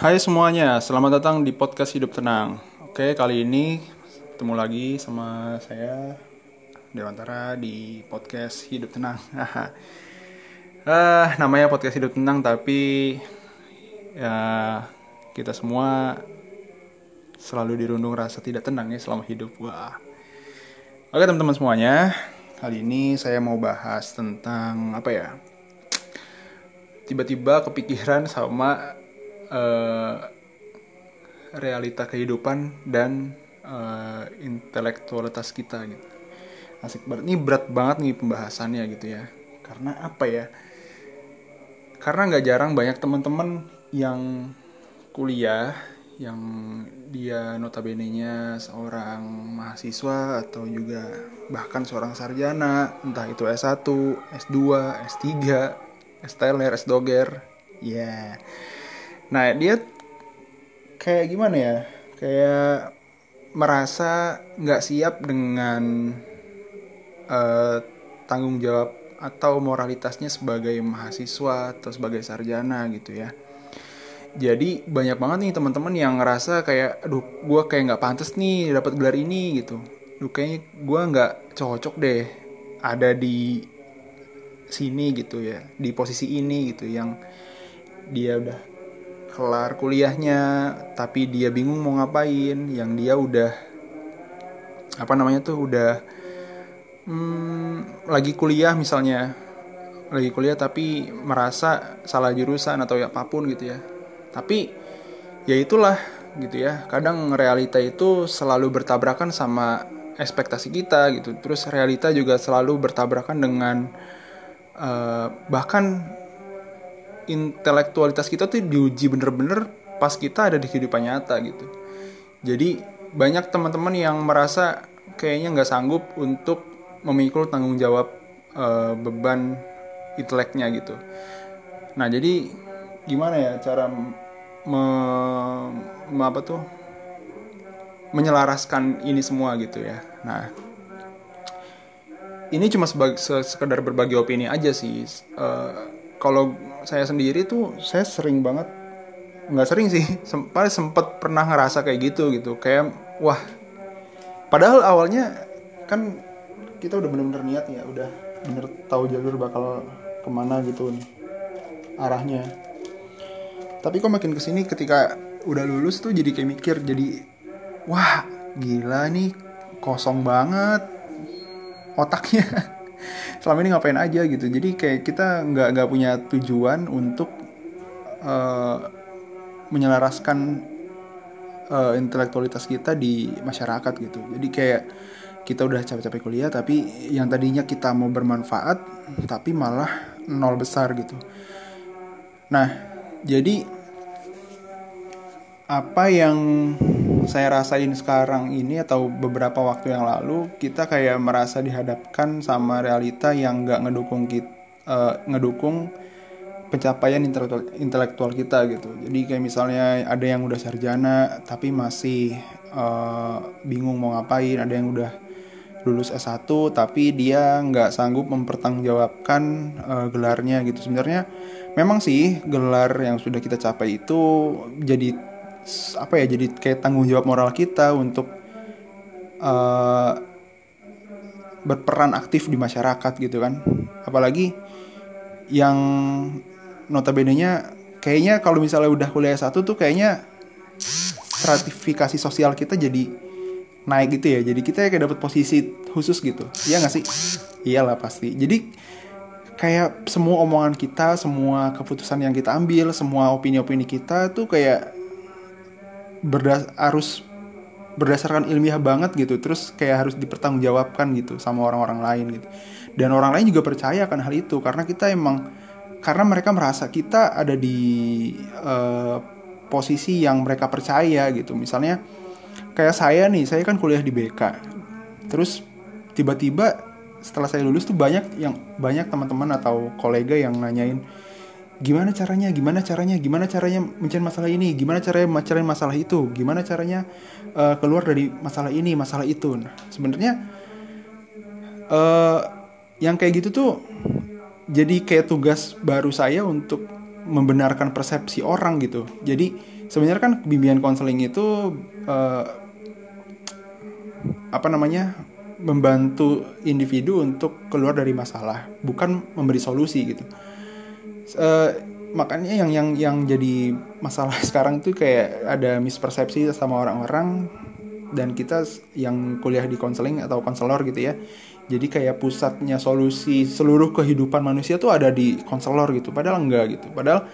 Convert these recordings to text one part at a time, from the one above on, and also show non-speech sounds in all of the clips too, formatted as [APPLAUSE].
Hai semuanya, selamat datang di podcast Hidup Tenang. Oke, kali ini ketemu lagi sama saya Dewantara di podcast Hidup Tenang. [LAUGHS] ah, namanya podcast Hidup Tenang tapi ya kita semua selalu dirundung rasa tidak tenang ya selama hidup. Wah. Oke teman-teman semuanya, kali ini saya mau bahas tentang apa ya? Tiba-tiba kepikiran sama uh, realita kehidupan dan uh, intelektualitas kita gitu. Asik banget. Ini berat banget nih pembahasannya gitu ya. Karena apa ya? Karena nggak jarang banyak teman-teman yang kuliah yang dia notabene-nya seorang mahasiswa atau juga bahkan seorang sarjana, entah itu S1, S2, S3, S S Doger. Ya. Yeah nah dia kayak gimana ya? Kayak merasa nggak siap dengan uh, tanggung jawab atau moralitasnya sebagai mahasiswa atau sebagai sarjana gitu ya. Jadi banyak banget nih teman-teman yang ngerasa kayak aduh gue kayak nggak pantas nih dapat gelar ini gitu. Aduh kayaknya gue nggak cocok deh ada di sini gitu ya di posisi ini gitu yang dia udah kelar kuliahnya tapi dia bingung mau ngapain yang dia udah apa namanya tuh udah hmm, lagi kuliah misalnya lagi kuliah tapi merasa salah jurusan atau ya apa pun gitu ya. Tapi ya itulah gitu ya kadang realita itu selalu bertabrakan sama ekspektasi kita gitu. Terus realita juga selalu bertabrakan dengan uh, bahkan intelektualitas kita tuh diuji bener-bener pas kita ada di kehidupan nyata gitu. Jadi banyak teman-teman yang merasa kayaknya nggak sanggup untuk memikul tanggung jawab uh, beban inteleknya gitu. Nah jadi gimana ya cara me, me apa tuh? Menyelaraskan ini semua gitu ya. Nah ini cuma sebagai sekedar berbagi opini aja sih uh, kalau saya sendiri tuh saya sering banget nggak sering sih [LAUGHS] sempat sempat pernah ngerasa kayak gitu gitu. Kayak wah padahal awalnya kan kita udah bener-bener niat ya udah bener tahu jalur bakal ke mana gitu nih arahnya. Tapi kok makin ke sini ketika udah lulus tuh jadi kayak mikir jadi wah gila nih kosong banget otaknya [LAUGHS] selama ini ngapain aja gitu. Jadi kayak kita nggak nggak punya tujuan untuk uh, menyelaraskan uh, intelektualitas kita di masyarakat gitu. Jadi kayak kita udah capek-capek kuliah tapi yang tadinya kita mau bermanfaat tapi malah nol besar gitu. Nah jadi apa yang saya rasain sekarang ini atau beberapa waktu yang lalu kita kayak merasa dihadapkan sama realita yang nggak ngedukung kita uh, eh, ngedukung pencapaian intelektual, intelektual kita gitu. Jadi kayak misalnya ada yang udah sarjana tapi masih uh, bingung mau ngapain ada yang udah lulus S1 tapi dia nggak sanggup mempertanggungjawabkan uh, gelarnya gitu. Sebenarnya memang sih gelar yang sudah kita capai itu jadi apa ya jadi kayak tanggung jawab moral kita untuk uh, berperan aktif di masyarakat gitu kan. Apalagi yang notabene-nya kayaknya kalau misalnya udah kuliah satu tuh kayaknya stratifikasi sosial kita jadi naik gitu ya. Jadi kita kayak dapat posisi khusus gitu. Iya gak sih? Iyalah pasti. Jadi kayak semua omongan kita semua keputusan yang kita ambil semua opini-opini kita tuh kayak berdas harus berdasarkan ilmiah banget gitu. Terus kayak harus dipertanggungjawabkan gitu sama orang-orang lain gitu. Dan orang lain juga percaya akan hal itu karena kita emang karena mereka merasa kita ada di uh, posisi yang mereka percaya gitu. Misalnya kayak saya nih saya kan kuliah di BK terus tiba-tiba setelah saya lulus tuh banyak yang banyak teman-teman atau kolega yang nanyain gimana caranya gimana caranya gimana caranya mencari masalah ini gimana caranya mencari masalah itu gimana caranya uh, keluar dari masalah ini masalah itu. Nah sebenarnya uh, yang kayak gitu tuh jadi kayak tugas baru saya untuk membenarkan persepsi orang gitu. Jadi sebenarnya kan bimbingan konseling itu uh, apa namanya membantu individu untuk keluar dari masalah bukan memberi solusi gitu uh, makanya yang yang yang jadi masalah [LAUGHS] sekarang tuh kayak ada mispersepsi sama orang-orang dan kita yang kuliah di konseling atau konselor gitu ya. Jadi kayak pusatnya solusi seluruh kehidupan manusia tuh ada di konselor gitu padahal enggak gitu. Padahal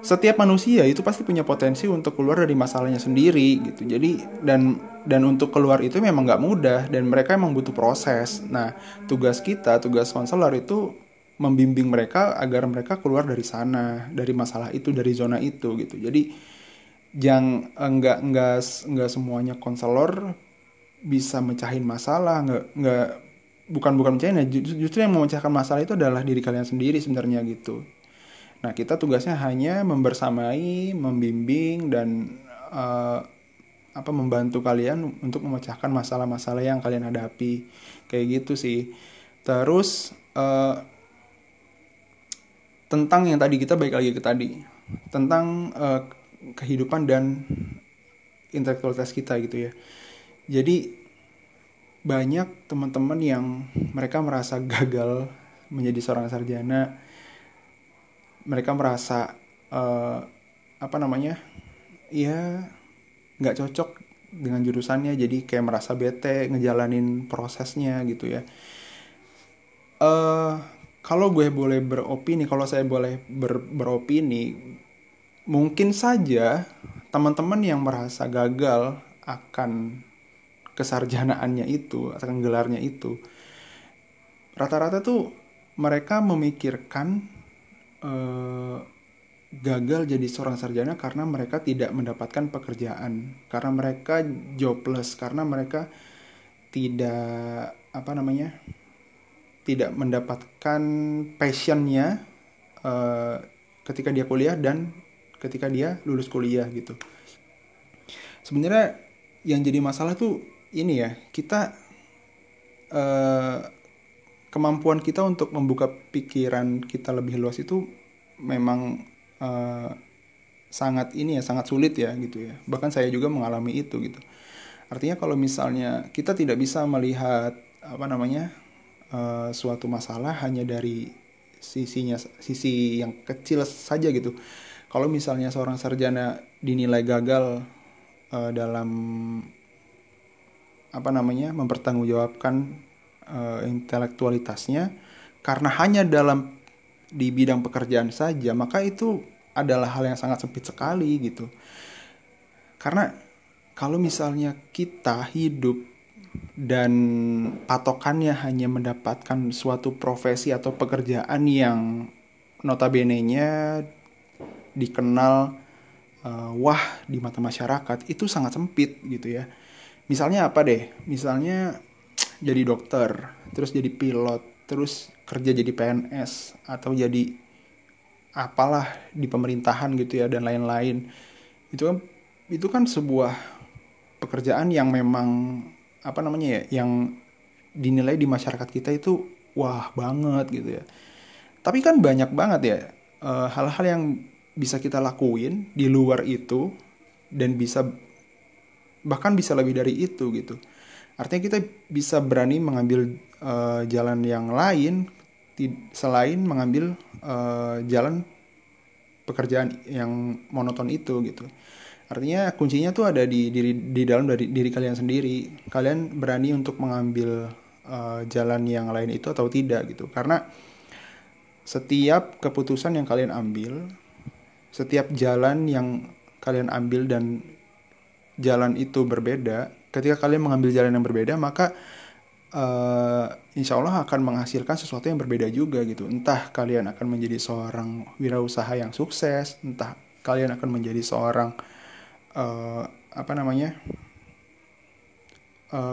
setiap manusia itu pasti punya potensi untuk keluar dari masalahnya sendiri gitu. Jadi dan dan untuk keluar itu memang nggak mudah dan mereka emang butuh proses. Nah tugas kita tugas konselor itu membimbing mereka agar mereka keluar dari sana dari masalah itu dari zona itu gitu jadi yang enggak enggak enggak semuanya konselor bisa mecahin masalah nggak nggak bukan bukan mecahin ya justru yang memecahkan masalah itu adalah diri kalian sendiri sebenarnya gitu Nah, kita tugasnya hanya membersamai, membimbing dan uh, apa membantu kalian untuk memecahkan masalah-masalah yang kalian hadapi. Kayak gitu sih. Terus uh, tentang yang tadi kita baik lagi ke tadi, tentang uh, kehidupan dan intelektualitas kita gitu ya. Jadi banyak teman-teman yang mereka merasa gagal menjadi seorang sarjana. Mereka merasa uh, apa namanya ya nggak cocok dengan jurusannya. Jadi kayak merasa bete ngejalanin prosesnya gitu ya. Uh, kalau gue boleh beropini kalau saya boleh ber, beropini mungkin saja teman-teman yang merasa gagal akan kesarjanaannya itu akan gelarnya itu rata-rata tuh mereka memikirkan uh, gagal jadi seorang sarjana karena mereka tidak mendapatkan pekerjaan, karena mereka jobless, karena mereka tidak apa namanya tidak mendapatkan passionnya uh, ketika dia kuliah dan ketika dia lulus kuliah gitu. Sebenarnya yang jadi masalah tuh ini ya kita uh, kemampuan kita untuk membuka pikiran kita lebih luas itu memang uh, sangat ini ya sangat sulit ya gitu ya bahkan saya juga mengalami itu gitu artinya kalau misalnya kita tidak bisa melihat apa namanya uh, suatu masalah hanya dari sisinya sisi yang kecil saja gitu. Kalau misalnya seorang sarjana dinilai gagal uh, dalam apa namanya mempertanggungjawabkan uh, intelektualitasnya karena hanya dalam di bidang pekerjaan saja maka itu adalah hal yang sangat sempit sekali gitu. Karena kalau misalnya kita hidup dan patokannya hanya mendapatkan suatu profesi atau pekerjaan yang notabene-nya dikenal uh, wah di mata masyarakat itu sangat sempit gitu ya. Misalnya apa deh? Misalnya jadi dokter, terus jadi pilot, terus kerja jadi PNS atau jadi apalah di pemerintahan gitu ya dan lain-lain. Itu kan itu kan sebuah pekerjaan yang memang apa namanya ya yang dinilai di masyarakat kita itu wah banget gitu ya. Tapi kan banyak banget ya eh, hal-hal yang bisa kita lakuin di luar itu dan bisa bahkan bisa lebih dari itu gitu. Artinya kita bisa berani mengambil uh, jalan yang lain selain mengambil uh, jalan pekerjaan yang monoton itu gitu. Artinya kuncinya tuh ada di diri di dalam dari diri kalian sendiri. Kalian berani untuk mengambil uh, jalan yang lain itu atau tidak gitu. Karena setiap keputusan yang kalian ambil, setiap jalan yang kalian ambil dan jalan itu berbeda, ketika kalian mengambil jalan yang berbeda maka uh, insya Allah akan menghasilkan sesuatu yang berbeda juga gitu entah kalian akan menjadi seorang wirausaha yang sukses entah kalian akan menjadi seorang uh, apa namanya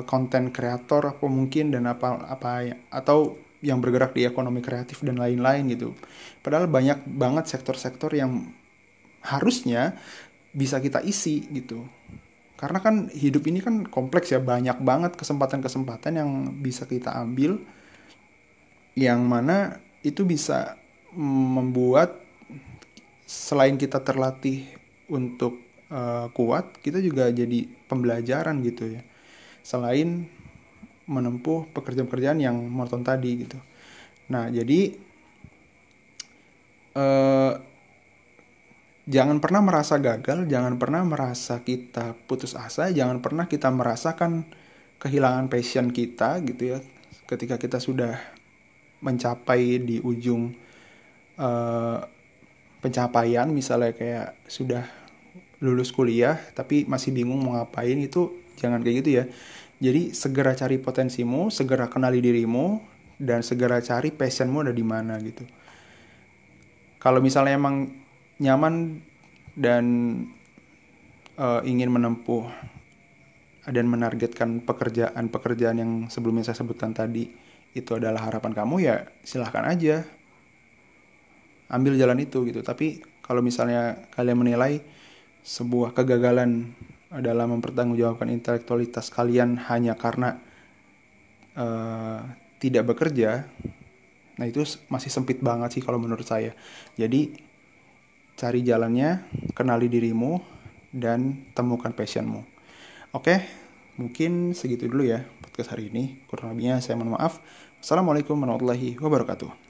konten uh, kreator apa mungkin dan apa apa atau yang bergerak di ekonomi kreatif dan lain-lain gitu. Padahal banyak banget sektor-sektor yang harusnya bisa kita isi gitu. Karena kan hidup ini kan kompleks ya banyak banget kesempatan-kesempatan yang bisa kita ambil yang mana itu bisa membuat selain kita terlatih untuk uh, kuat kita juga jadi pembelajaran gitu ya selain menempuh pekerjaan-pekerjaan yang monoton tadi gitu nah jadi uh, jangan pernah merasa gagal, jangan pernah merasa kita putus asa, jangan pernah kita merasakan kehilangan passion kita gitu ya. Ketika kita sudah mencapai di ujung uh, pencapaian, misalnya kayak sudah lulus kuliah tapi masih bingung mau ngapain itu jangan kayak gitu ya. Jadi segera cari potensimu, segera kenali dirimu, dan segera cari passionmu ada di mana gitu. Kalau misalnya emang nyaman dan uh, ingin menempuh dan menargetkan pekerjaan-pekerjaan yang sebelumnya saya sebutkan tadi itu adalah harapan kamu ya silahkan aja ambil jalan itu gitu tapi kalau misalnya kalian menilai sebuah kegagalan dalam mempertanggungjawabkan intelektualitas kalian hanya karena uh, tidak bekerja nah itu masih sempit banget sih kalau menurut saya jadi cari jalannya, kenali dirimu, dan temukan passionmu. Oke, mungkin segitu dulu ya podcast hari ini. Kurang lebihnya saya mohon maaf. Assalamualaikum warahmatullahi wabarakatuh.